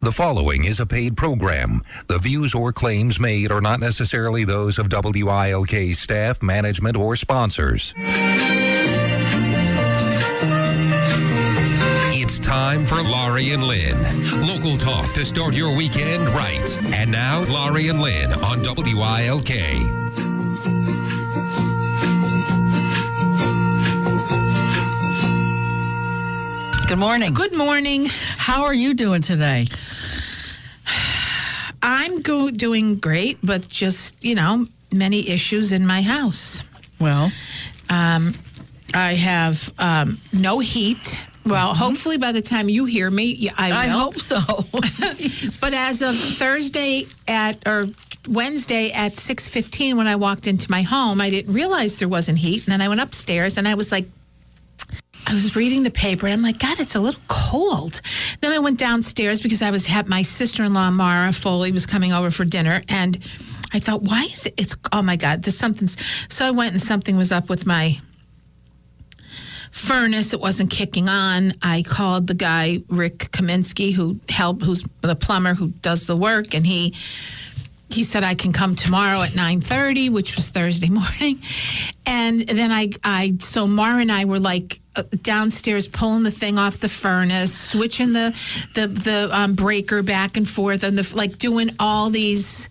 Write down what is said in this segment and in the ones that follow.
The following is a paid program. The views or claims made are not necessarily those of WILK staff, management, or sponsors. It's time for Laurie and Lynn. Local talk to start your weekend right. And now, Laurie and Lynn on WILK. Good morning. Good morning. How are you doing today? I'm go- doing great, but just, you know, many issues in my house. Well, Um, I have um, no heat. Well, hopefully by the time you hear me, I will. I hope so. But as of Thursday at or Wednesday at 6:15 when I walked into my home, I didn't realize there wasn't heat, and then I went upstairs and I was like I was reading the paper and I'm like, God, it's a little cold. Then I went downstairs because I was had my sister-in-law Mara Foley was coming over for dinner and I thought, why is it it's oh my God, there's something's so I went and something was up with my furnace. It wasn't kicking on. I called the guy Rick Kaminsky, who helped, who's the plumber who does the work, and he he said I can come tomorrow at nine thirty, which was Thursday morning. And then I I so Mara and I were like downstairs pulling the thing off the furnace, switching the the the um, breaker back and forth, and the like doing all these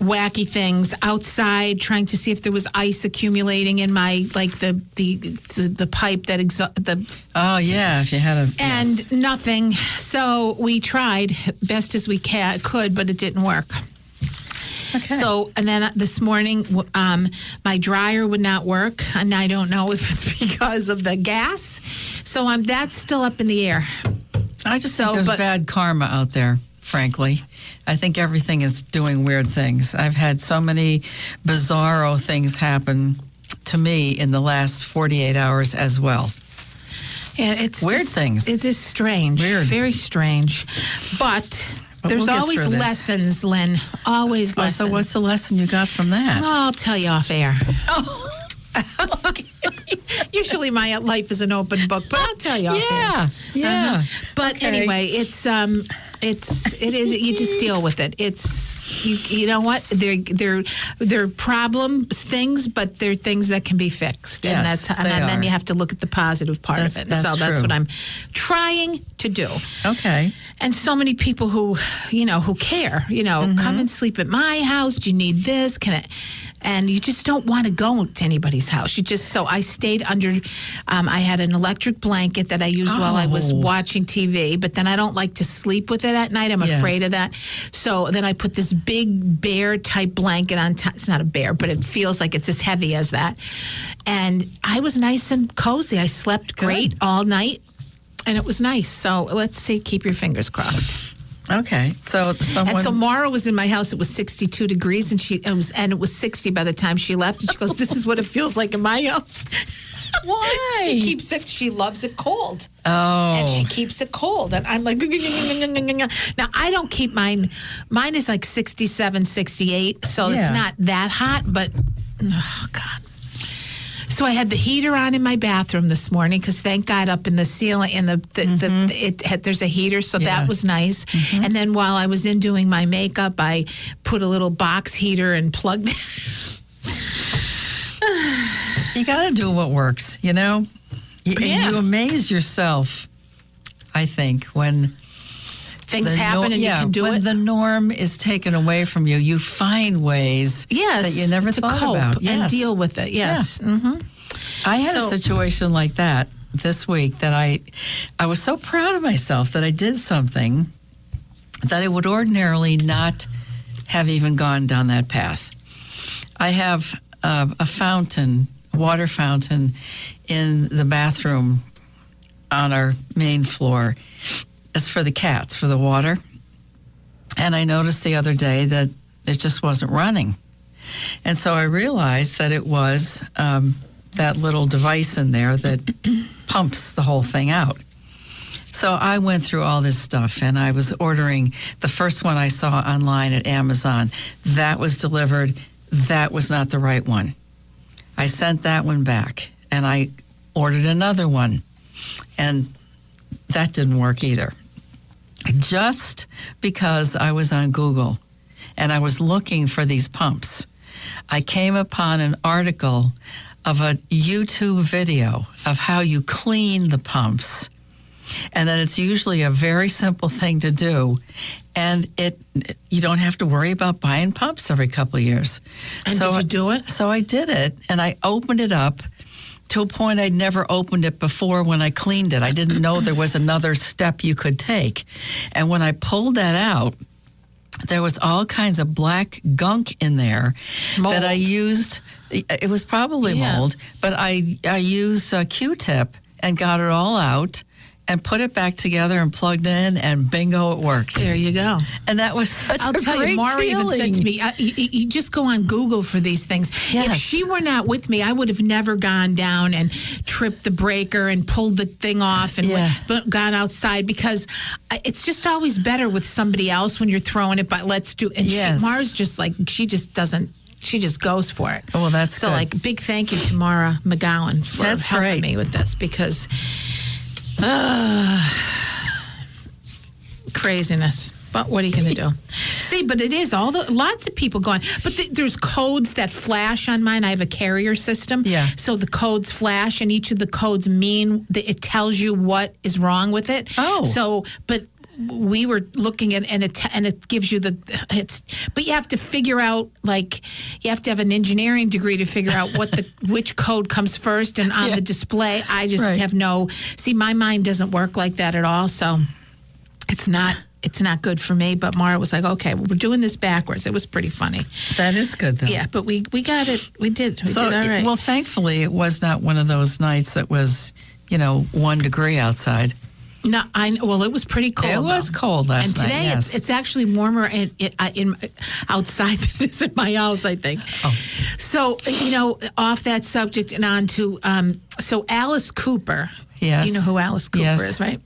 wacky things outside trying to see if there was ice accumulating in my like the the the, the pipe that exo- the oh yeah, if you had a and yes. nothing so we tried best as we ca- could but it didn't work okay. so and then this morning um, my dryer would not work and i don't know if it's because of the gas so um, that's still up in the air I just so, think there's but- bad karma out there. Frankly, I think everything is doing weird things. I've had so many bizarro things happen to me in the last 48 hours as well. Yeah, it's Weird just- things. It is strange. Weird. Very strange. But, But there's we'll always lessons, Lynn. Always Oh, lessons. so what's the lesson you got from that? Oh, I'll tell you off air. Usually my life is an open book, but I'll tell you off yeah, air. yeah. Uh-huh. But Okay. anyway, it's um, it's it is. You just deal with it. It's you. You know what? They're they're they're problems, things, but they're things that can be fixed, and Yes, that's and then you have to look at the positive part That's- of it. that's so that's what I'm trying to do. Okay. And so many people who, you know, who care, you know, Mm-hmm. come and sleep at my house. Do you need this? Can it? And you just don't want to go to anybody's house. You just, so I stayed under, um, I had an electric blanket that I used while I was Oh. watching TV, but then I don't like to sleep with it at night. I'm Yes. afraid of that. So then I put this big bear type blanket on top. It's not a bear, but it feels like it's as heavy as that. And I was nice and cozy. I slept great all night and it was nice. So let's see, keep your fingers crossed. Okay. So someone. And so Mara was in my house. It was 62 degrees, and she it was and it was 60 by the time she left. And she goes, "This is what it feels like in my house." Why? she keeps it. She loves it cold, oh. and she keeps it cold. And I'm like, now I don't keep mine. Mine is like 67, 68, so Yeah. it's not that hot. But oh god. So I had the heater on in my bathroom this morning because thank God up in the ceiling in the, the, the it had, there's a heater, so Mm-hmm. Yeah. Mm-hmm. that was nice. And then while I was in doing my makeup, I put a little box heater and plugged. You got to do what works, you know? Y- Yeah. And you amaze yourself, I think, when Things the happen nor- and yeah, you can do it. when it. the norm is taken away from you, you find ways yes, that you never to thought cope about. and deal with it. Yes. hmm I had So- a situation like that this week that I I was so proud of myself that I did something that I would ordinarily not have even gone down that path. I have uh, a fountain, water fountain in the bathroom on our main floor. It's for the cats, for the water. And I noticed the other day that it just wasn't running. And so I realized that it was um, that little device in there that pumps the whole thing out. So I went through all this stuff and I was ordering the first one I saw online at Amazon. That was delivered. That was not the right one. I sent that one back and I ordered another one. And that didn't work either. Just because I was on Google and I was looking for these pumps, I came upon an article of a YouTube video of how you clean the pumps. And that it's usually a very simple thing to do. And it you don't have to worry about buying pumps every couple of years. And did you do it? So I did it and I opened it up to a point I'd never opened it before when I cleaned it. I didn't know there was another step you could take. And when I pulled that out, there was all kinds of black gunk in there that I used. It was probably Yeah. mold, but I I used a Q-tip and got it all out and put it back together and plugged in, and bingo, it worked. There you go. And that was such I'll a tell great you, Mara even said to me, uh, you, you just go on Google for these things. If she were not with me, I would have never gone down and tripped the breaker and pulled the thing off and Yeah. went, but gone outside because it's just always better with somebody else when you're throwing it. But let's do. And Yes. she, Mara's just like she just doesn't. She just goes for it. Oh, well, that's so. good. Like big thank you to Mara McGowan for That's helping great. me with this because. Uh, craziness. But what are you going to do? See, but it is all the lots of people going. But th- there's codes that flash on mine. I have a carrier system. Yeah. So the codes flash, and each of the codes mean that it tells you what is wrong with it. Oh. So, but we were looking at and it and it gives you the it's but you have to figure out like you have to have an engineering degree to figure out what the which code comes first and on Yeah. the display i just Right. have no see my mind doesn't work like that at all so it's not it's not good for me but mara was like okay well, we're doing this backwards it was pretty funny that is good, though. yeah but we we got it we did we So, did all right well, thankfully, it was not one of those nights that was, you know, one degree outside. No, I well, it was pretty cold. It was though. cold last and night, today yes. it's, it's actually warmer in, in, in outside than it is in my house. I think. Oh. So you know, off that subject and on to um, so Alice Cooper. Yes. You know who Alice Cooper Yes. is, right?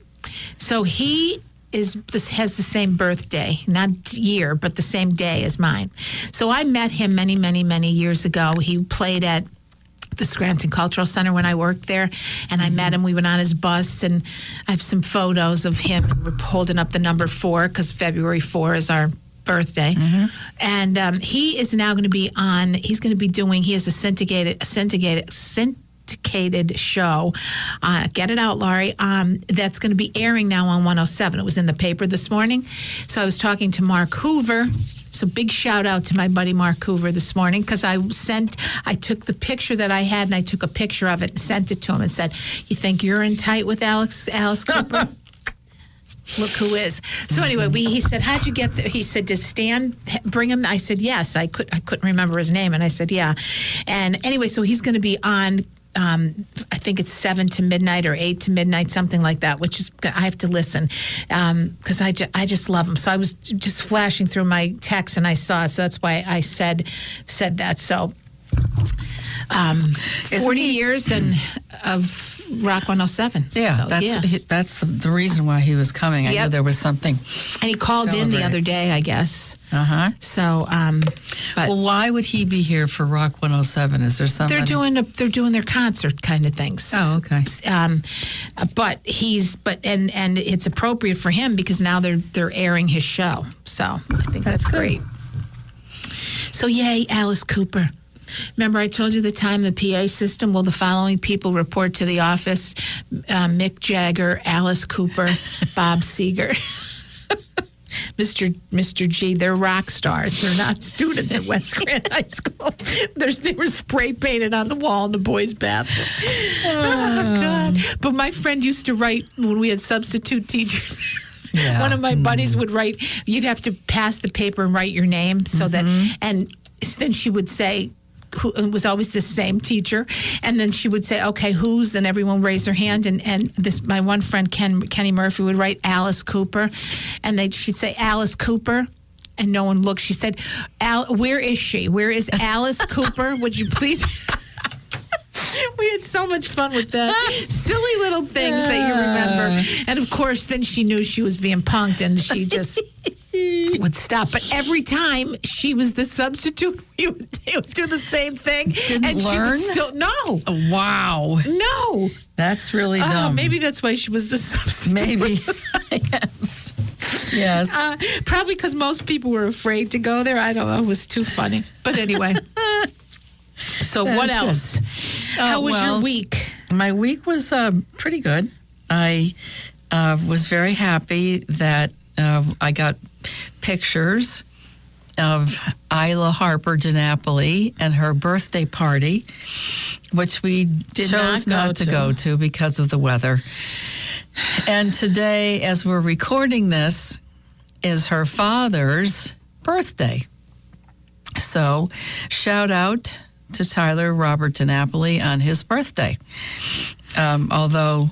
So he is this has the same birthday, not year, but the same day as mine. So I met him many, many, many years ago. He played at the Scranton Cultural Center when I worked there, and I met him. We went on his bus, and I have some photos of him. And we're holding up the number four because February four is our birthday, and um, he is now going to be on. He's going to be doing. He has a syndicated, syndicated, syndicated show. Uh, Get it out, Laurie. Um, that's going to be airing now on 107. It was in the paper this morning. So I was talking to Mark Hoover. So big shout out to my buddy Mark Hoover this morning because I sent, I took the picture that I had and I took a picture of it and sent it to him and said, "You think you're in tight with Alex Alice Cooper?" Look who is. So anyway, we, he said, "How'd you get?" there? He said, "Does Stan bring him?" I said, "Yes." I could I couldn't remember his name, and I said, "Yeah." And anyway, so he's going to be on. Um, I think it's seven to midnight or eight to midnight, something like that. Which is I have to listen because I ju- I just love them. So I was just flashing through my text and I saw it. So that's why I said said that. So um, forty he- years and of Rock 107. Yeah, So, that's yeah. he- that's the, the reason why he was coming. I knew there was something. And he called in the other day, I guess. Uh huh. So, um, but Well, why would he be here for Rock 107? Is there something? they're doing a, they're doing their concert kind of things. Oh, okay. Um, but he's but and and it's appropriate for him because now they're they're airing his show. So I think that's, That's great. So yay, Alice Cooper. Remember, I told you the time the PA system. Well, the following people report to the office: uh, Mick Jagger, Alice Cooper, Bob Seger. Mr. Mr. G, they're rock stars. They're not students at West Grand High School. There's, they were spray painted on the wall in the boys' bathroom. Oh, uh. God. But my friend used to write when we had substitute teachers. Yeah. One of my buddies mm. would write, you'd have to pass the paper and write your name so that, mm-hmm. and then she would say, who was always the same teacher, and then she would say, "Okay, who's?" And everyone raised their hand, and and this my one friend Ken Kenny Murphy would write Alice Cooper, and they she'd say Alice Cooper, and no one looked. She said, Al, "Where is she? Where is Alice Cooper? Would you please?" we had so much fun with the silly little things that you remember. And of course, then she knew she was being punked, and she just. Would stop, but every time she was the substitute, we would, they would do the same thing, Didn't and she would still no, Wow. no. That's really Oh, dumb. maybe that's why she was the substitute. Maybe. yes. Yes. Uh, probably because most people were afraid to go there. I don't know. It was too funny. But anyway. so, That what else? How Oh, was well, your week? My week was uh, pretty good. I uh, was very happy that uh, I got pictures of Isla Harper DiNapoli and her birthday party, which we Did chose not not to to. go to because of the weather. And today, as we're recording this, is her father's birthday. So, shout out to Tyler Robert DiNapoli on his birthday. Um, although,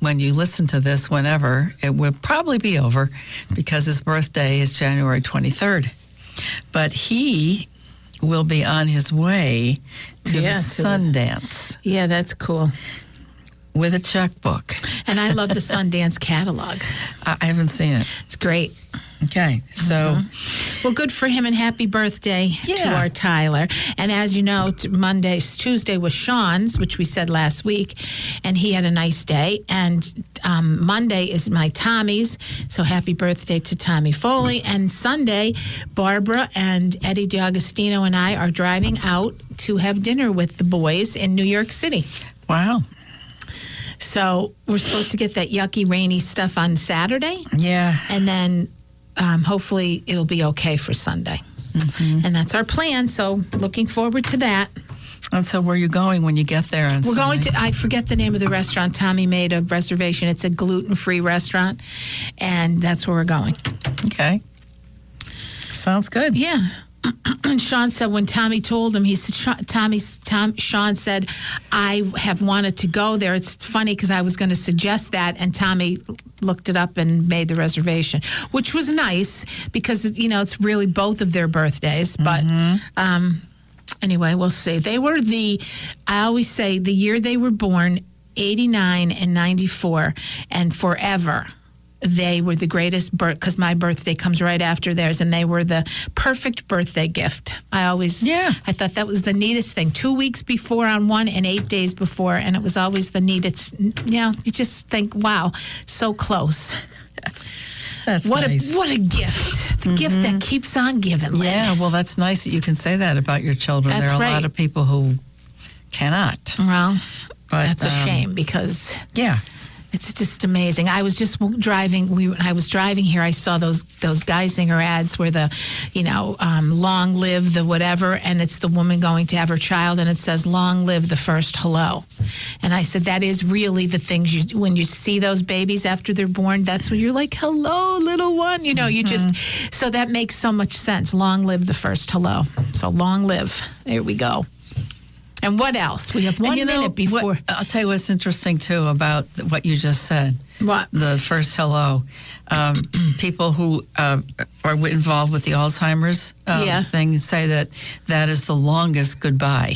when you listen to this, whenever, it will probably be over because his birthday is January 23rd. But he will be on his way to Yeah, the to the- Sundance Yeah, that's cool. With a checkbook. And I love the Sundance catalog. I, haven't seen it. It's great. Okay, so Well, good for him and happy birthday to our Tyler. And as you know, Monday, Tuesday was Sean's, which we said last week, and he had a nice day. And um, Monday is my Tommy's, so happy birthday to Tommy Foley. And Sunday, Barbara and Eddie D'Agostino and I are driving out to have dinner with the boys in New York City. wow, So we're supposed to get that yucky, rainy stuff on Saturday yeah. and then um, hopefully it'll be okay for Sunday. Mm-hmm. And that's our plan. So looking forward to that. And so, where are you going when you get there? On We're going to. I forget the name of the restaurant. Tommy made a reservation. It's a gluten-free restaurant, and that's where we're going. Okay, sounds good. Yeah. And Sean said when Tommy told him, he said, Tommy, Tom, Sean said, I have wanted to go there. It's funny because I was going to suggest that, and Tommy looked it up and made the reservation, which was nice because you know it's really both of their birthdays. But um, anyway, we'll see. They were the, I always say, the year they were born, eighty nine and ninety four, and forever they were the greatest birth because my birthday comes right after theirs and they were the perfect birthday gift i always Yeah. i thought that was the neatest thing two weeks before on one and eight days before and it was always the neatest you know you just think wow so close That's what nice. a what a gift the gift that keeps on giving Lynn. yeah, well, that's nice that you can say that about your children. That's there are a lot of people who cannot. well But, that's a um, shame because Yeah. It's just amazing. I was just driving. We, I was driving here, I saw those those Geisinger ads where the, you know, um, long live the whatever, and it's the woman going to have her child, and it says long live the first hello. And I said that is really the things you when you see those babies after they're born. That's when you're like hello, little one. You know, you Mm-hmm. just so that makes so much sense. Long live the first hello. So long live. There we go. And what else? We have one you know, minute before. what- I'll tell you what's interesting too about what you just said. What? The first hello. Um, people who uh, are involved with the Alzheimer's um, Yeah. thing say that that is the longest goodbye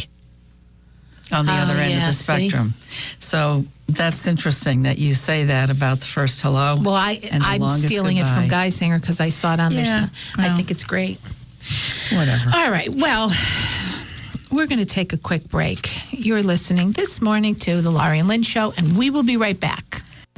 on the Oh, other end yeah, of the see? spectrum. So that's interesting that you say that about the first hello. Well, I I'm stealing it from goodbye. Geisinger because I saw it on Yeah, there. I well. think it's great. Whatever. All right. Well, we're going to take a quick break. You're listening this morning to the Laurie and Lynn Show, and we will be right back.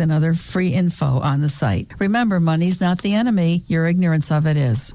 and other free info on the site. Remember, money's not the enemy, your ignorance of it is.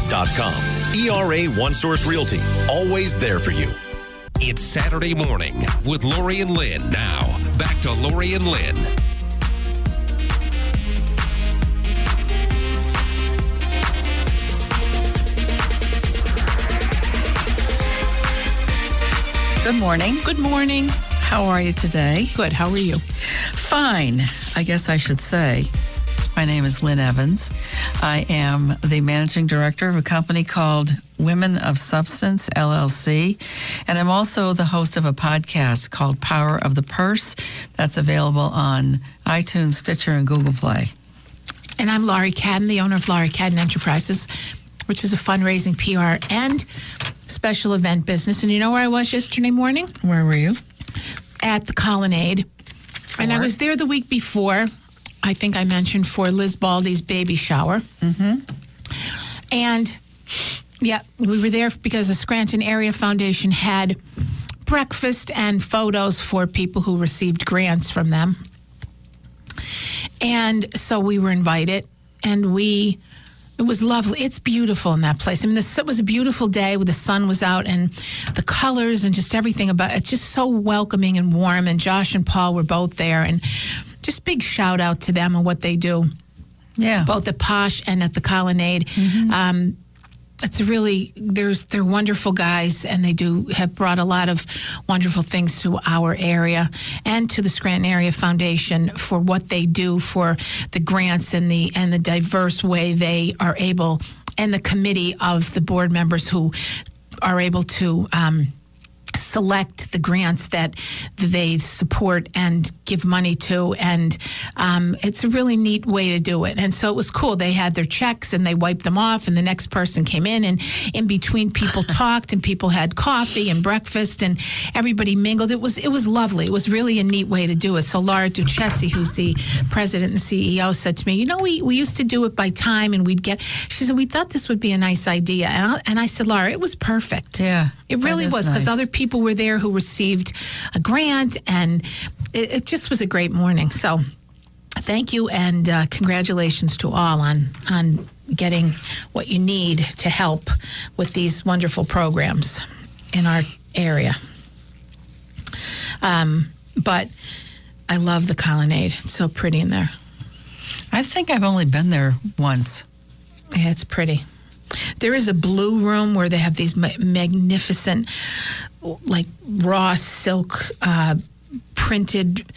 ERA One Source Realty, always there for you. It's Saturday morning with Laurie and Lynn. Now, back to Laurie and Lynn. Good morning. Good morning. How are you today? Good. How are you? Fine, I guess I should say. My name is Lynn Evans. I am the managing director of a company called Women of Substance LLC. And I'm also the host of a podcast called Power of the Purse that's available on iTunes, Stitcher, and Google Play. And I'm Laurie Cadden, the owner of Laurie Cadden Enterprises, which is a fundraising PR and special event business. And you know where I was yesterday morning? Where were you? At the Colonnade. And I was there the week before. I think I mentioned for Liz Baldy's baby shower. Mm-hmm. And yeah, we were there because the Scranton Area Foundation had breakfast and photos for people who received grants from them. And so we were invited, and we. It was lovely. It's beautiful in that place. I mean, this, it was a beautiful day where the sun was out and the colors and just everything about it, just so welcoming and warm. And Josh and Paul were both there, and just big shout out to them and what they do, Yeah. both at Posh and at the Colonnade. Um, it's a really there's they're wonderful guys and they do have brought a lot of wonderful things to our area and to the Scranton Area Foundation for what they do for the grants and the and the diverse way they are able and the committee of the board members who are able to um, select the grants that they support and give money to and um, it's a really neat way to do it. And so it was cool. They had their checks and they wiped them off and the next person came in and in between people talked and people had coffee and breakfast and everybody mingled. It was it was lovely. It was really a neat way to do it. So Laura Ducceschi who's the president and CEO said to me you know we, we used to do it by time and we'd get she said we thought this would be a nice idea. And I, and I said Laura it was perfect. Yeah, it really was because nice. other people were there who received a grant, and it, it just was a great morning. So, thank you and uh, congratulations to all on on getting what you need to help with these wonderful programs in our area. Um, but I love the colonnade; it's so pretty in there. I think I've only been there once. Yeah, it's pretty. There is a blue room where they have these ma- magnificent, like raw silk uh, printed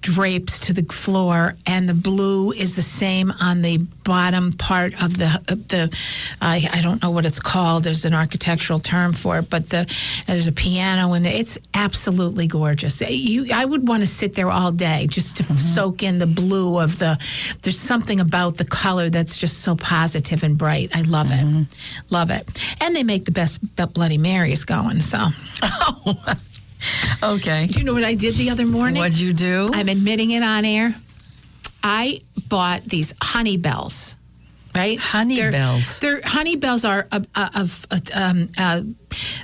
drapes to the floor, and the blue is the same on the bottom part of the of the. I I don't know what it's called. There's an architectural term for it, but the there's a piano in there. It's absolutely gorgeous. You, I would want to sit there all day just to mm-hmm. soak in the blue of the. There's something about the color that's just so positive and bright. I love it, mm-hmm. love it. And they make the best Bloody Marys going. So, Okay. do you know what I did the other morning? What'd you do? I'm admitting it on air. I bought these honey bells. Right, Honey They're- bells. They're honey bells are a, a, a, um, a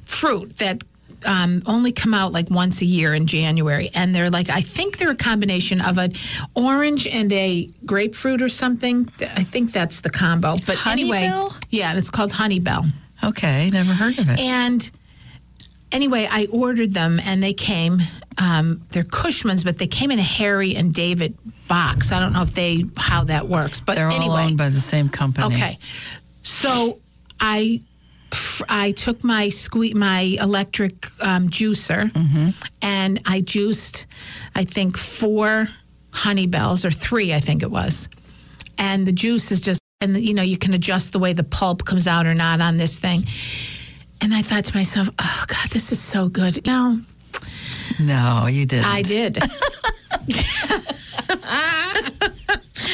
fruit that um, only come out like once a year in January, and they're like I think they're a combination of an orange and a grapefruit or something. I think that's the combo. But anyway, yeah, it's called honey bell. Okay, never heard of it. And anyway, I ordered them and they came. Um, they're Cushmans, but they came in a Harry and David box. I don't know if they how that works, but They're all anyway. owned by the same company. Okay, so I I took my sque- my electric um, juicer and I juiced I think four honey bells or three I think it was, and the juice is just and you know you can adjust the way the pulp comes out or not on this thing. And I thought to myself, oh God, this is so good. No, No, you didn't. I did.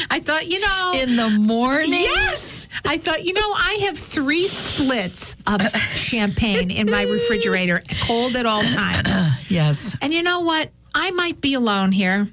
I thought, you know, In the morning? Yes. I thought, you know, I have three splits of champagne in my refrigerator, cold at all times. Yes. And you know what? I might be alone here.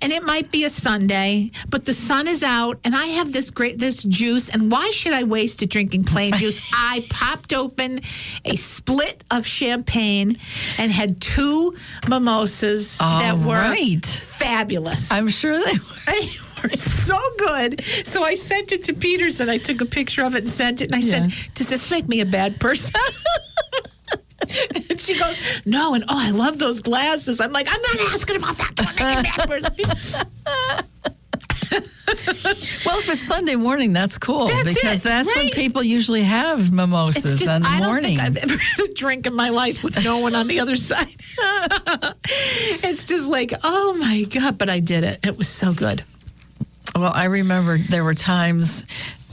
And it might be a Sunday, but the sun is out and I have this great this juice and why should I waste it drinking plain juice? I popped open a split of champagne and had two mimosas that were right. fabulous. I'm sure they were. They were so good. So I sent it to Peterson. I took a picture of it and sent it. And I Yeah. said, Does this make me a bad person? and she goes, No. And oh, I love those glasses. I'm like, I'm not asking about that. Don't make me a bad person. Well, if it's Sunday morning, that's cool That's because it, that's when people usually have mimosas It's just, in the I don't morning. think I've ever had a drink in my life with no one on the other side. it's just like, oh my God. But I did it. It was so good. Well, I remember there were times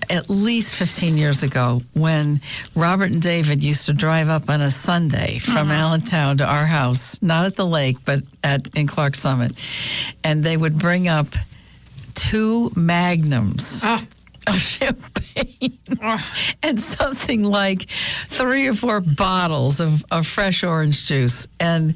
at least 15 years ago when Robert and David used to drive up on a Sunday from Allentown to our house, not at the lake, but at in Clarks Summit. And they would bring up two magnums Ah. Of champagne ah. and something like three or four bottles of, of fresh orange juice. And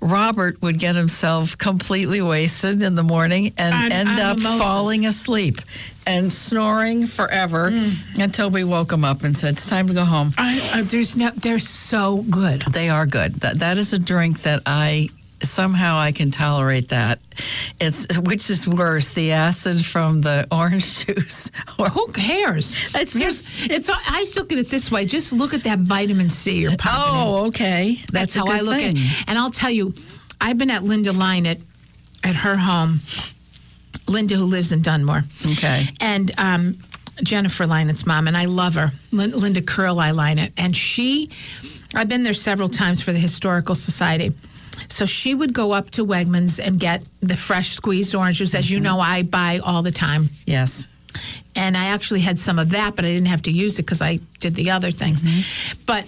Robert would get himself completely wasted in the morning and On- end on up mimosas. falling asleep and snoring forever mm. until we woke him up and said, It's time to go home. I, I, there's no, they're so good. They are good. That that is a drink that I somehow I can tolerate that. It's which is worse, the acid from the orange juice or Who cares? It's Just just- it's. I look at it this way. Just look at that vitamin C you're popping in. Oh, okay. That's, That's, how I look thing. at it. And I'll tell you, I've been at Linda Line at, at her home. Linda, who lives in Dunmore. Okay. And um, Jennifer Linett's mom, and I love her. Lin- Linda Curl, I line it. And she, I've been there several times for the Historical Society. So she would go up to Wegmans and get the fresh squeezed oranges, as you mm-hmm. know, I buy all the time Yes. and I actually had some of that, but I didn't have to use it because I did the other things. Mm-hmm. But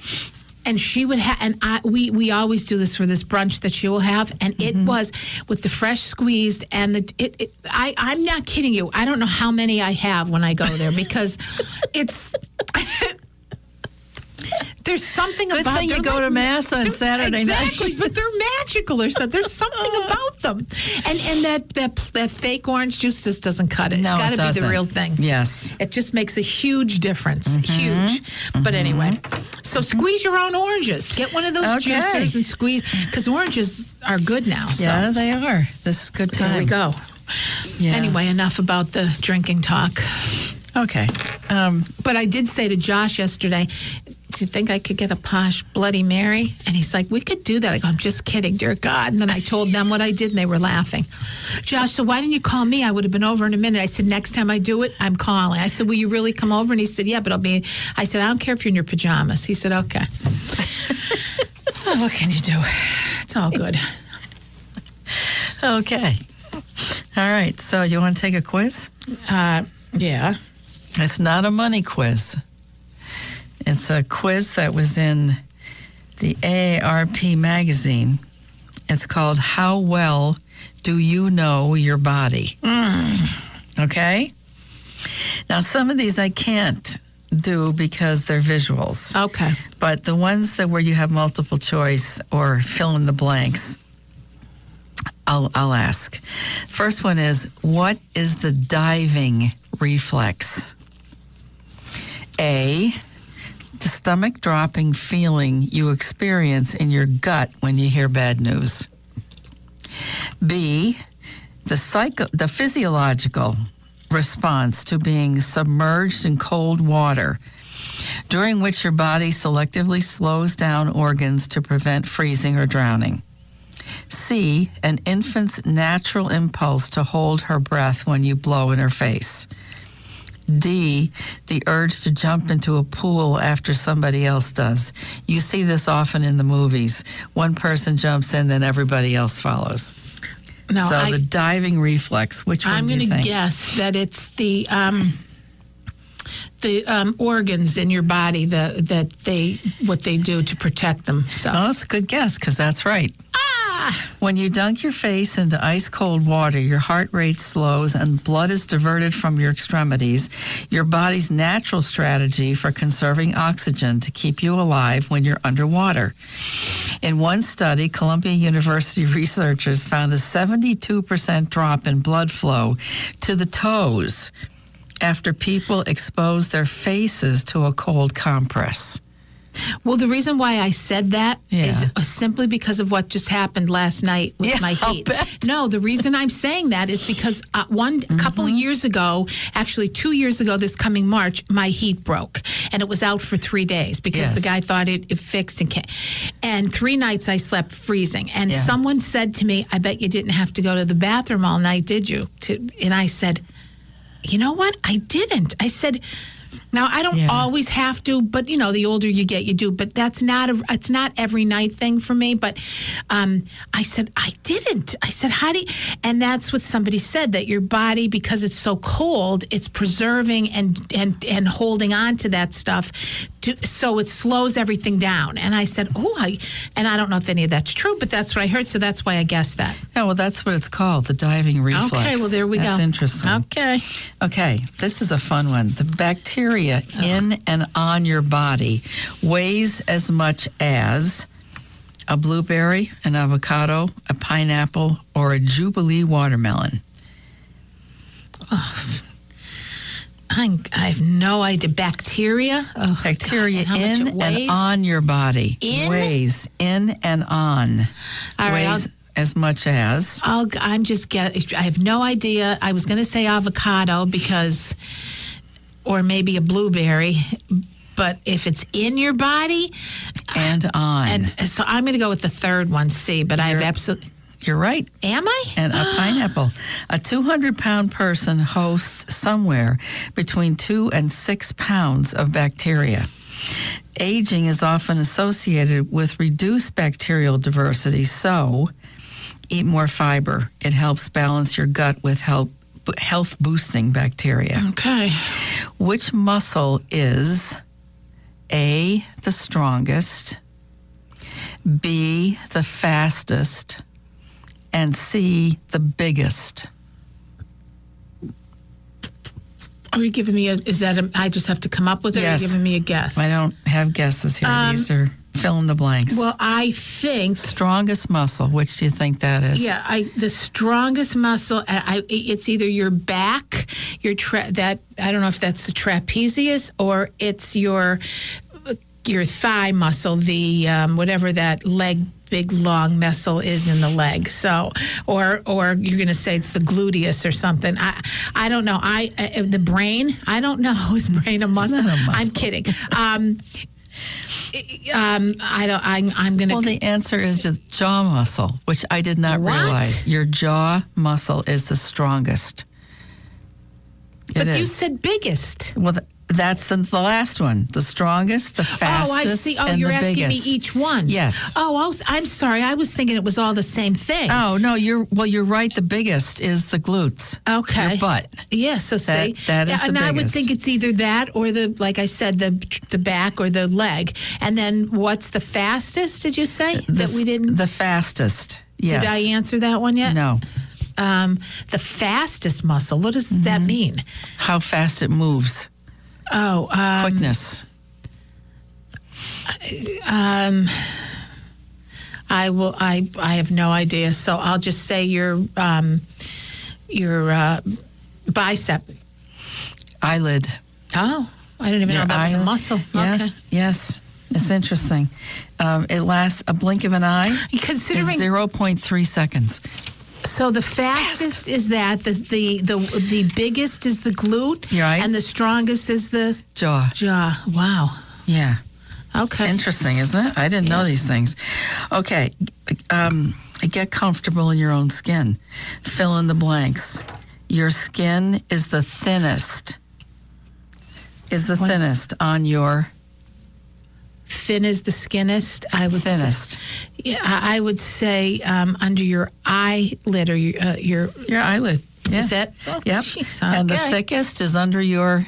and she would have, and I we we always do this for this brunch that she will have, and it mm-hmm. was with the fresh squeezed and the it, it. I I'm not kidding you. I don't know how many I have when I go there because it's. There's something Good about thing you go to mass on Saturday night. exactly, but they're magical or something. There's something about them, and and that that that fake orange juice just doesn't cut it. No, it's got to be the real thing. Yes. It just makes a huge difference. Mm-hmm. Huge. But anyway, so squeeze your own oranges. Get one of those Okay. juicers and squeeze because oranges are good now. So Yeah, they are. This is good time. here we go. Yeah. Anyway, enough about the drinking talk. Okay. Um, But I did say to Josh yesterday, do you think I could get a posh Bloody Mary? And he's like, we could do that. I go, I'm just kidding, dear God. And then I told them what I did, and they were laughing. Josh, so why didn't you call me? I would have been over in a minute. I said, next time I do it, I'm calling. I said, will you really come over? And he said, yeah, but I'll be. I said, I don't care if you're in your pajamas. He said, okay. oh, what can you do? It's all good. okay. All right. So you want to take a quiz? Uh, yeah. It's not a money quiz. It's a quiz that was in the AARP magazine. It's called How Well Do You Know Your Body? Mm. Okay? Now, some of these I can't do because they're visuals. Okay. But the ones that where you have multiple choice or fill in the blanks, I'll, I'll ask. First one is what is the diving reflex? A, the stomach dropping feeling you experience in your gut when you hear bad news. B, the psycho, the physiological response to being submerged in cold water during which your body selectively slows down organs to prevent freezing or drowning. C, an infant's natural impulse to hold her breath when you blow in her face. D, the urge to jump into a pool after somebody else does. You see this often in the movies. One person jumps in, then everybody else follows. No, so I, the diving reflex, which one I'm going to guess that it's the um, the um, organs in your body the, that they what they do to protect themselves. Oh, that's a good guess because that's right. Ah! When you dunk your face into ice cold water, your heart rate slows and blood is diverted from your extremities, your body's natural strategy for conserving oxygen to keep you alive when you're underwater. In one study, Columbia University researchers found a 72% drop in blood flow to the toes after people exposed their faces to a cold compress. Well, the reason why I said that is Yeah. simply because of what just happened last night with Yeah, my heat. No, the reason I'm saying that is because uh, one Mm-hmm. couple of years ago, actually two years ago, this coming March, my heat broke and it was out for three days because Yes. the guy thought it, it fixed and ca- and three nights I slept freezing. And Yeah. someone said to me, "I bet you didn't have to go to the bathroom all night, did you?" To, and I said, "You know what? I didn't." I said. Now I don't Yeah. always have to, but you know, the older you get, you do. But that's not a, it's not every night thing for me. But um, I said I didn't. I said how do? You, and that's what somebody said that your body, because it's so cold, it's preserving and and and holding on to that stuff, to, so it slows everything down. And I said, oh, I, and I don't know if any of that's true, but that's what I heard. So that's why I guessed that. Yeah, well, that's what it's called, the diving reflex. Okay, well there we That's go. That's interesting. Okay. Okay, this is a fun one. The bacteria in and on your body weighs as much as a blueberry, an avocado, a pineapple, or a Jubilee watermelon. I, I have no idea. Bacteria. Oh, Bacteria God, and how much in and on your body In? weighs in and on All weighs as much as I'll, I'm just get. I have no idea. I was going to say avocado because, or maybe a blueberry, but if it's in your body, and on. and so I'm going to go with the third one, C. But I have absolutely. You're right. Am I? and a pineapple. A 200 pound person hosts somewhere between two and six pounds of bacteria. Aging is often associated with reduced bacterial diversity, so eat more fiber. It helps balance your gut with help, health boosting bacteria. Okay. Which muscle is A, the strongest, B, the fastest, and see the biggest? Are you giving me a? Is that a? I just have to come up with it. Or Yes. Are you giving me a guess? I don't have guesses here. These are fill in the blanks. Well, I think. strongest muscle, which do you think that is? Yeah, I the strongest muscle. I, I it's either your back, your tra- that I don't know if that's the trapezius or it's your your thigh muscle, the um, whatever that leg big long muscle is in the leg. So, or or you're going to say it's the gluteus or something. I I don't know. I uh, the brain. I don't know. Is brain a muscle? a muscle. I'm kidding. Um, um, I don't. I'm, I'm going to. Well, the answer is just jaw muscle, which I did not What? realize. Your jaw muscle is the strongest. It but you is. said biggest. well, the, That's the, the last one. The strongest, the fastest, oh, I see. Oh, you're asking biggest. me each one. Yes. Oh, I I'm sorry. I was thinking it was all the same thing. Oh no, you're well. You're right. The biggest is the glutes. Okay. Your butt. Yeah, so say That- that is yeah, and I would think it's either that or the like I said the the back or the leg. And then what's the fastest? Did you say The, that we didn't? The fastest. Yes. Did I answer that one yet? No. Um, the fastest muscle. What does that Mm-hmm. mean? How fast it moves. Oh, um, Quickness. I will. I I have no idea. So I'll just say your um, your uh, bicep. Eyelid. Oh, I didn't even Your know that was a muscle. Yeah. Okay. Yes. It's interesting. Um, it lasts a blink of an eye. Considering- zero point three seconds. So the fastest is that the, the the the biggest is the glute, Right. and the strongest is the Jaw. jaw. Wow. Yeah. Okay. Interesting, isn't it? I didn't know these things. Okay. Um, get comfortable in your own skin. Fill in the blanks. Your skin is the thinnest. Is the thinnest on your Thin is the skinnest. I would thinnest. Say, yeah, I I would say um, under your eyelid or your uh, your. Your eyelid. Yeah. Is that? Oh, Yep. jeez, And the thickest is under your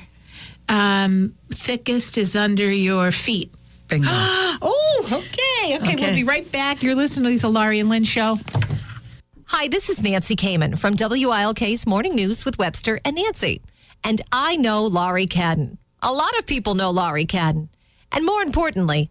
Um, thickest is under your feet. bingo. Oh, okay. okay. Okay. We'll be right back. You're listening to the Laurie and Lynn show. Hi, this is Nancy Kamen from WILK's Morning News with Webster and Nancy. And I know Laurie Cadden. A lot of people know Laurie Cadden. And more importantly,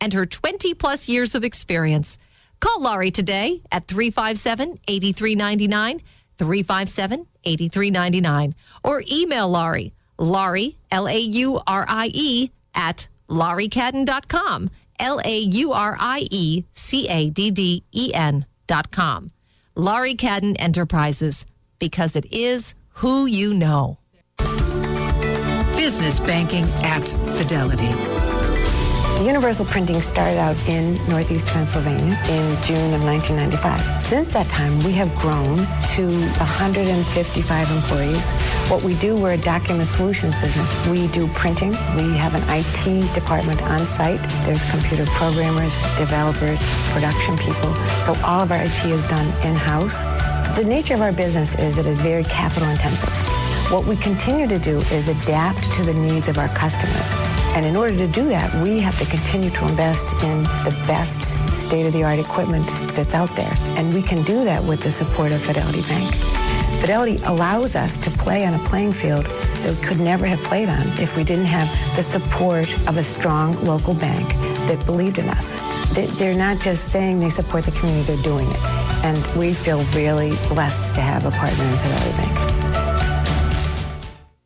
and her 20 plus years of experience. Call Laurie today at 357 8399, 357 8399, or email Laurie, Laurie, L A U R I E, at lauriecadden.com, L A U R I E C A D D E N.com. Laurie Cadden Enterprises, because it is who you know. Business banking at Fidelity. Universal Printing started out in Northeast Pennsylvania in June of 1995. Since that time, we have grown to 155 employees. What we do, we're a document solutions business. We do printing. We have an IT department on site. There's computer programmers, developers, production people. So all of our IT is done in-house. The nature of our business is it is very capital intensive. What we continue to do is adapt to the needs of our customers. And in order to do that, we have to continue to invest in the best state-of-the-art equipment that's out there. And we can do that with the support of Fidelity Bank. Fidelity allows us to play on a playing field that we could never have played on if we didn't have the support of a strong local bank that believed in us. They- They're not just saying they support the community, they're doing it. And we feel really blessed to have a partner in Fidelity Bank.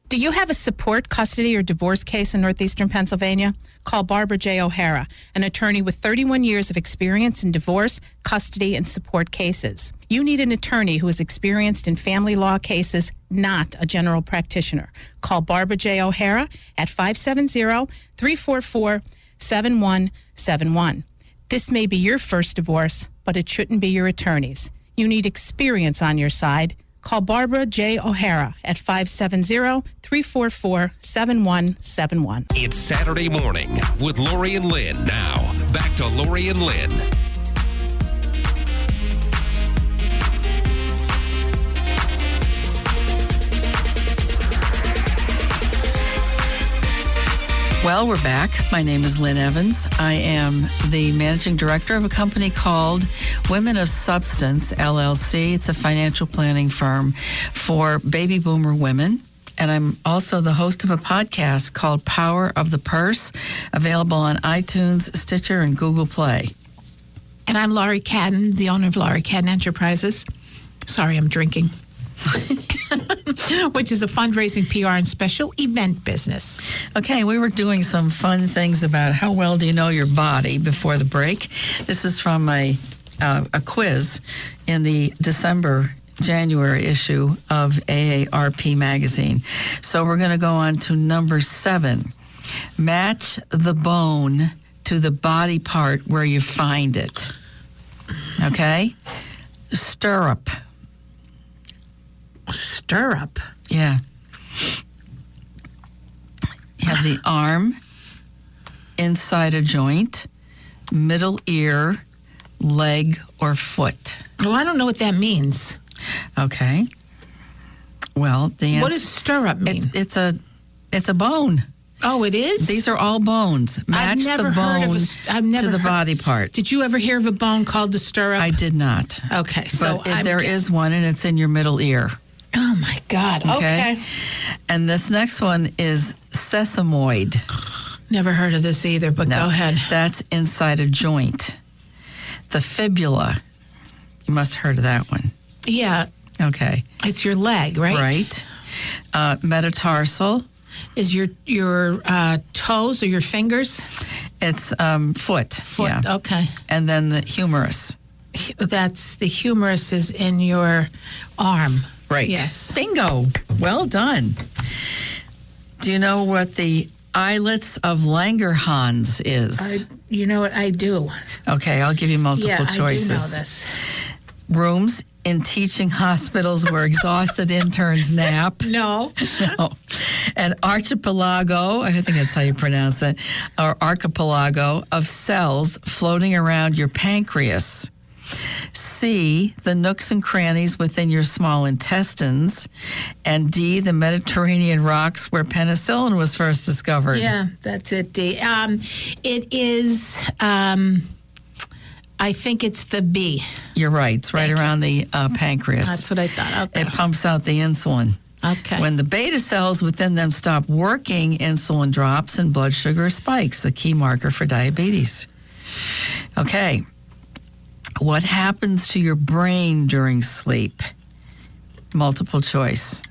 Do you have a support, custody, or divorce case in northeastern Pennsylvania? Call Barbara J. O'Hara, an attorney with 31 years of experience in divorce, custody, and support cases. You need an attorney who is experienced in family law cases, not a general practitioner. Call Barbara J. O'Hara at 570 344 7171. This may be your first divorce, but it shouldn't be your attorney's. You need experience on your side. Call Barbara J. O'Hara at 570 344 7171. It's Saturday morning with Laurie and Lynn. Now, back to Laurie and Lynn. Well, we're back. My name is Lynn Evans. I am the managing director of a company called Women of Substance LLC. It's a financial planning firm for baby boomer women. And I'm also the host of a podcast called Power of the Purse, available on iTunes, Stitcher, and Google Play. And I'm Laurie Cadden, the owner of Laurie Cadden Enterprises. Sorry, I'm drinking. which is a fundraising, PR, and special event business. Okay, we were doing some fun things about how well do you know your body before the break. This is from a uh, a quiz in the December January issue of AARP magazine. So we're going to go on to number seven. Match the bone to the body part where you find it. Okay? Stirrup. Stirrup. Yeah. You have the arm, inside a joint, middle ear, leg, or foot. Well, I don't know what that means. Okay. Well, the answer, What does stirrup mean? It's, it's a it's a bone. oh, it is. These are all bones. Match the a bone never to the heard- body part. Did you ever hear of a bone called the stirrup? I did not. Okay, so but if there one, and it's in your middle ear. Oh my God. Okay. Okay. And this next one is sesamoid. Never heard of this either. But No, go ahead. That's inside a joint. The fibula. You must have heard of that one. Yeah, Okay. it's your leg, right? Right. Uh, metatarsal. Is your your uh, toes or your fingers? It's um, foot. Foot. Yeah. Okay. And then the humerus. That's the humerus is in your arm. Right. Yes. Bingo. Well done. Do you know what the islets of Langerhans is? I, you know what I do? okay, I'll give you multiple yeah, choices. I do know this. Rooms in teaching hospitals where exhausted interns nap. No. No. Oh. An archipelago, I think that's how you pronounce it, or archipelago of cells floating around your pancreas. C, the nooks and crannies within your small intestines. And D, the Mediterranean rocks where penicillin was first discovered. Yeah, that's it. D. Um, it is. Um, I think it's the B. You're right. It's right around the uh, pancreas. That's what I thought. Okay. it pumps out the insulin. Okay. When the beta cells within them stop working, insulin drops and blood sugar spikes, a key marker for diabetes. Okay. What happens to your brain during sleep? Multiple choice.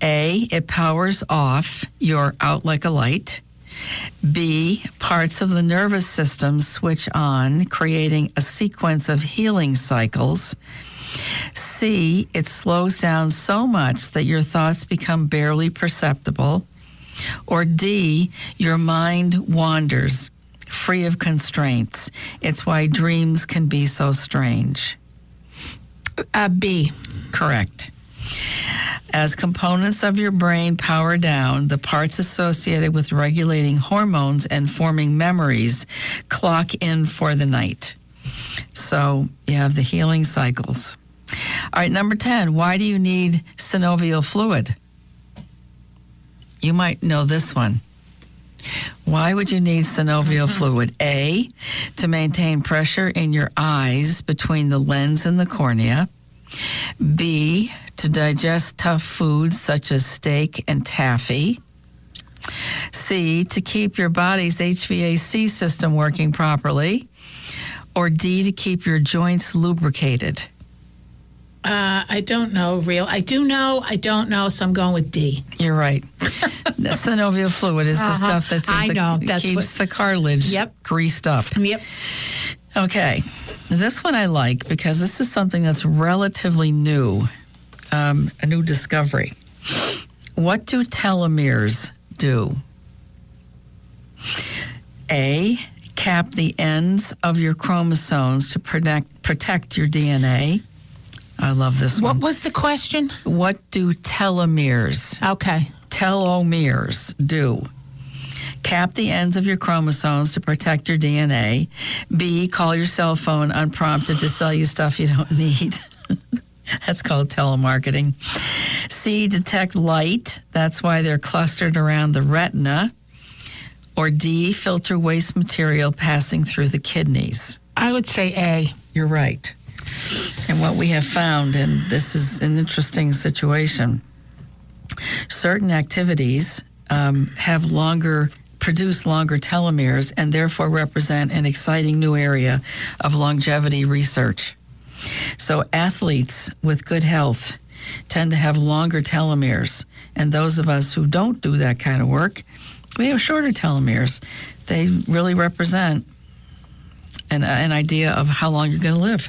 A, it powers off, you're out like a light. B, parts of the nervous system switch on, creating a sequence of healing cycles. C, it slows down so much that your thoughts become barely perceptible. Or D, your mind wanders, free of constraints. It's why dreams can be so strange. Uh, B. Correct. As components of your brain power down, the parts associated with regulating hormones and forming memories clock in for the night. So you have the healing cycles. All right, number 10, why do you need synovial fluid? You might know this one. Why would you need synovial fluid? A, to maintain pressure in your eyes between the lens and the cornea. B, to digest tough foods such as steak and taffy. C, to keep your body's HVAC system working properly. Or D, to keep your joints lubricated. Uh, I don't know. Real. I do know. I don't know. So I'm going with D. You're right. the synovial fluid is the Uh-huh. stuff that's I the, know. that That's keeps what- the cartilage Yep. greased up. Yep. Okay. This one I like because this is something that's relatively new, um, a new discovery. What do telomeres do? A, cap the ends of your chromosomes to protect, protect your DNA. I love this one. What was the question? What do telomeres, Okay. telomeres do? Cap the ends of your chromosomes to protect your DNA. B, call your cell phone unprompted to sell you stuff you don't need. That's called telemarketing. C, detect light. That's why they're clustered around the retina. Or D, filter waste material passing through the kidneys. I would say A. You're right. And what we have found, and this is an interesting situation, certain activities um, have longer, produce longer telomeres, and therefore represent an exciting new area of longevity research. So, athletes with good health tend to have longer telomeres. And those of us who don't do that kind of work, we have shorter telomeres. They really represent an, an idea of how long you're going to live.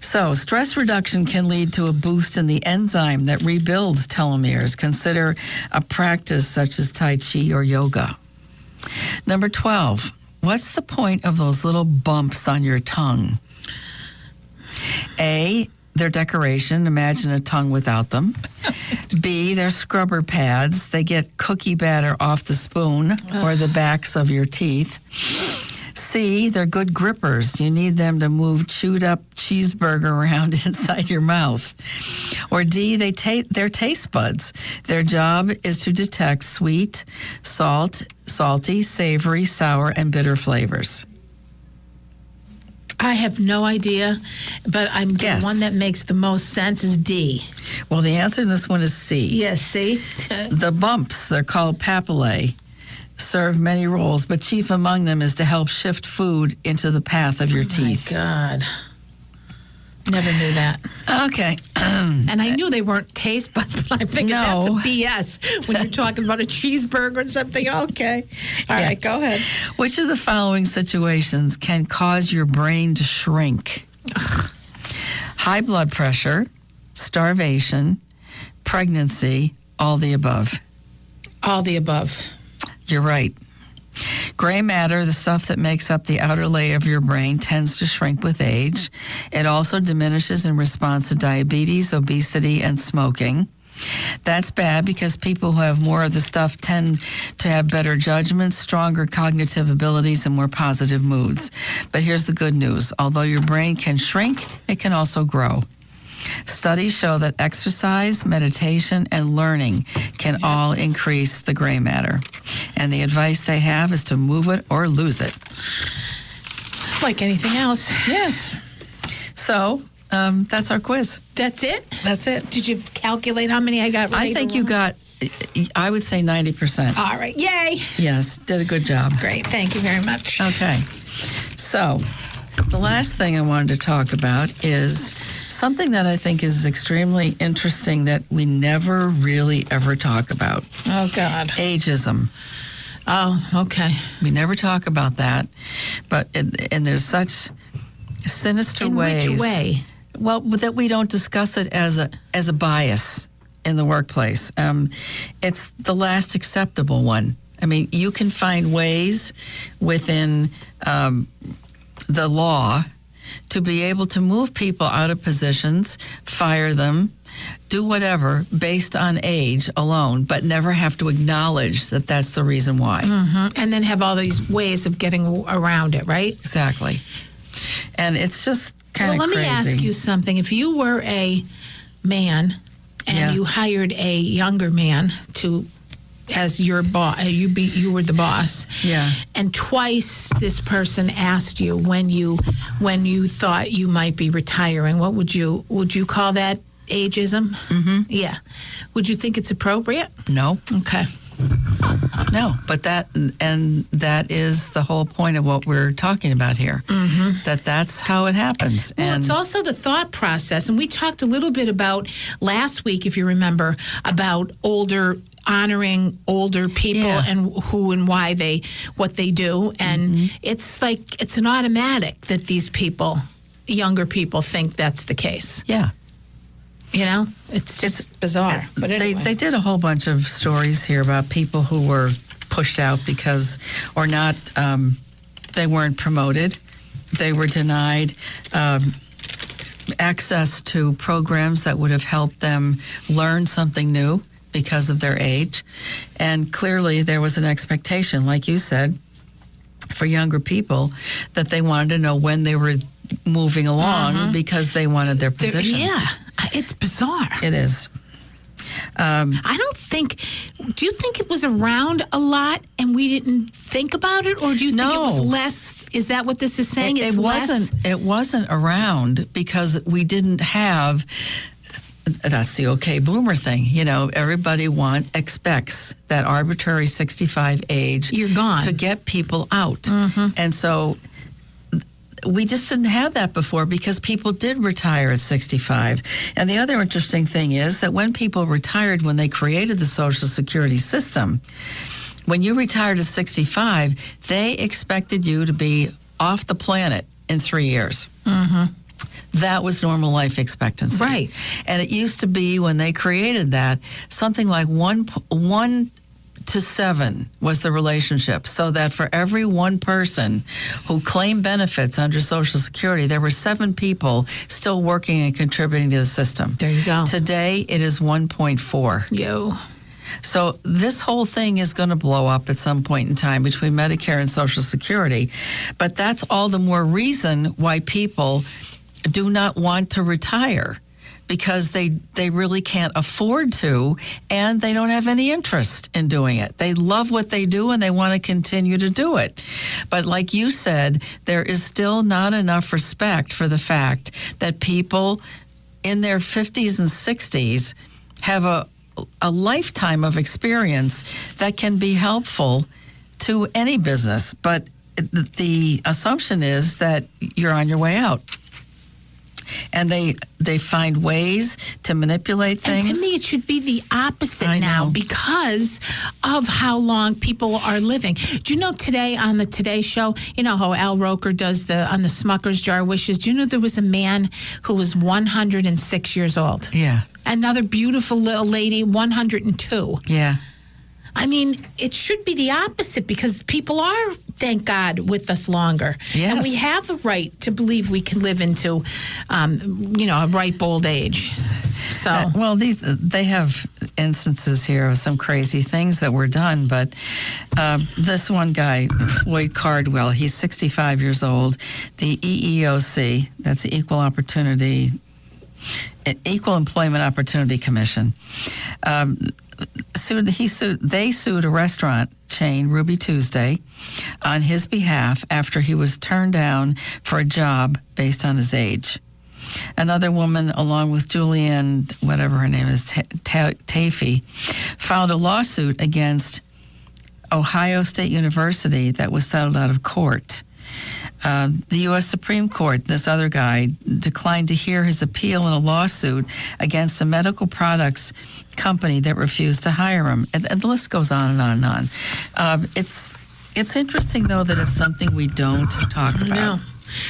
So, stress reduction can lead to a boost in the enzyme that rebuilds telomeres. Consider a practice such as Tai Chi or yoga. Number 12, what's the point of those little bumps on your tongue? A, they're decoration. Imagine a tongue without them. B, they're scrubber pads. They get cookie batter off the spoon or the backs of your teeth. C, they're good grippers. You need them to move chewed up cheeseburger around inside your mouth. Or D, they ta- they're taste buds. Their job is to detect sweet, salt, salty, savory, sour, and bitter flavors. I have no idea, but I'm the one that makes the most sense is D. Well, the answer in this one is C. Yes, C. The bumps, they're called papillae, serve many roles, but chief among them is to help shift food into the path of your oh teeth. Oh God. Never knew that. Okay. And I knew they weren't taste buds, but I'm thinking No. that's a BS when you're talking about a cheeseburger or something. Okay. All right, Yes. go ahead. Which of the following situations can cause your brain to shrink? High blood pressure, starvation, pregnancy, all the above. All the above. You're right. Gray matter, the stuff that makes up the outer layer of your brain, tends to shrink with age. It also diminishes in response to diabetes, obesity, and smoking. That's bad because people who have more of the stuff tend to have better judgment, stronger cognitive abilities, and more positive moods. But here's the good news although your brain can shrink, it can also grow. Studies show that exercise, meditation, and learning can all increase the gray matter. And the advice they have is to move it or lose it. Like anything else. Yes. So um, that's our quiz. That's it? That's it. Did you calculate how many I got right? I think you got, I would say 90%. All right. Yay. Yes, did a good job. Great. Thank you very much. Okay. So, the last thing I wanted to talk about is something that I think is extremely interesting that we never really ever talk about Oh, God. ageism. Oh, okay. We never talk about that, but and, and there's such sinister In ways. which way? Well, that we don't discuss it as a as a bias in the workplace. Um, it's the last acceptable one. I mean, you can find ways within um, the law to be able to move people out of positions, fire them, do whatever based on age alone, but never have to acknowledge that that's the reason why. Mhm. And then have all these ways of getting around it, right? Exactly. And it's just kind Well, of let crazy. me ask you something. If you were a man and Yeah. you hired a younger man to as your boss, you be you were the boss. Yeah. And twice this person asked you when you when you thought you might be retiring. What would you would you call that ageism? Mm-hmm. Yeah. Would you think it's appropriate? No, Okay. no, but that and that is the whole point of what we're talking about here. That that's how it happens. Well, and it's also the thought process. And we talked a little bit about last week, if you remember, about older honoring older people Yeah. and who and why they what they do. And Mm-hmm. it's like it's an automatic that these people younger people think that's the case. Yeah, you know? It's just bizarre. But they they did a whole bunch of stories here about people who were pushed out because or not um, they weren't promoted, they were denied. Um, access to programs that would have helped them learn something new because of their age. And clearly, there was an expectation, like you said, for younger people that they wanted to know when they were moving along because they wanted their positions. yeah it's bizarre It is. Um, I don't think. Do you think it was around a lot and we didn't think about it, or do you think it was less? Is that what this is saying? it, it's it wasn't. It wasn't around because we didn't have. That's the okay boomer thing. You know, everybody want expects that arbitrary sixty-five age. You're gone. to get people out, and so we just didn't have that before because people did retire at 65. And the other interesting thing is that when people retired, when they created the Social Security system, when you retired at 65, they expected you to be off the planet in three years. Mm-hmm. That was normal life expectancy. Right. And it used to be when they created that, something like one, one to seven was the relationship. So that for every one person who claimed benefits under Social Security, there were seven people still working and contributing to the system. There you go. Today, it is 1.4. Yo. So this whole thing is going to blow up at some point in time between Medicare and Social Security. But that's all the more reason why people do not want to retire because they they really can't afford to and they don't have any interest in doing it. They love what they do and they want to continue to do it. But like you said, there is still not enough respect for the fact that people in their 50s and 60s have a a lifetime of experience that can be helpful to any business. But the assumption is that you're on your way out. And they they find ways to manipulate things. And to me, it should be the opposite I now know. because of how long people are living. Do you know today on the Today Show, you know how Al Roker does the on the Smucker's Jar Wishes? Do you know there was a man who was 106 years old? Yeah. Another beautiful little lady, 102. Yeah. I mean, it should be the opposite because people are, thank God, with us longer. Yes. And we have the right to believe we can live into, um, you know, a ripe old age. So, Uh, well, these they have instances here of some crazy things that were done, but uh, this one guy, Floyd Cardwell, he's 65 years old. The EEOC, that's the Equal Opportunity, Equal Employment Opportunity Commission. Um, sued, he sued, they sued a restaurant chain, Ruby Tuesday, on his behalf after he was turned down for a job based on his age. Another woman, along with Julianne, whatever her name is, Ta- Ta- Tafey, filed a lawsuit against Ohio State University that was settled out of court. Uh, the U.S. Supreme Court, this other guy, declined to hear his appeal in a lawsuit against a medical products company that refused to hire him. And, and the list goes on and on and on. Uh, it's it's interesting though that it's something we don't talk about. know.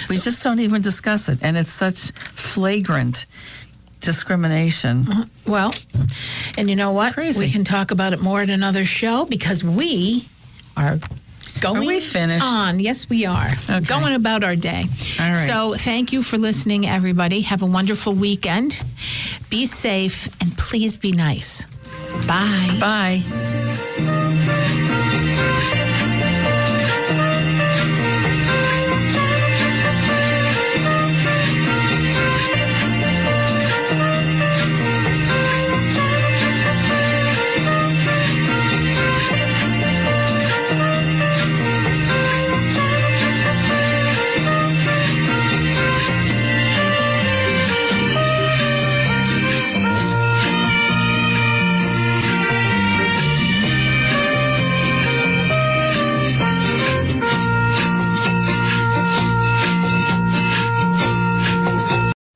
We just don't even discuss it, and it's such flagrant discrimination. well, and you know what? Crazy. We can talk about it more at another show because we are going we finished? on. Yes, we are. Okay. Going about our day. All right. So thank you for listening, everybody. Have a wonderful weekend. Be safe and please be nice. Bye. Bye.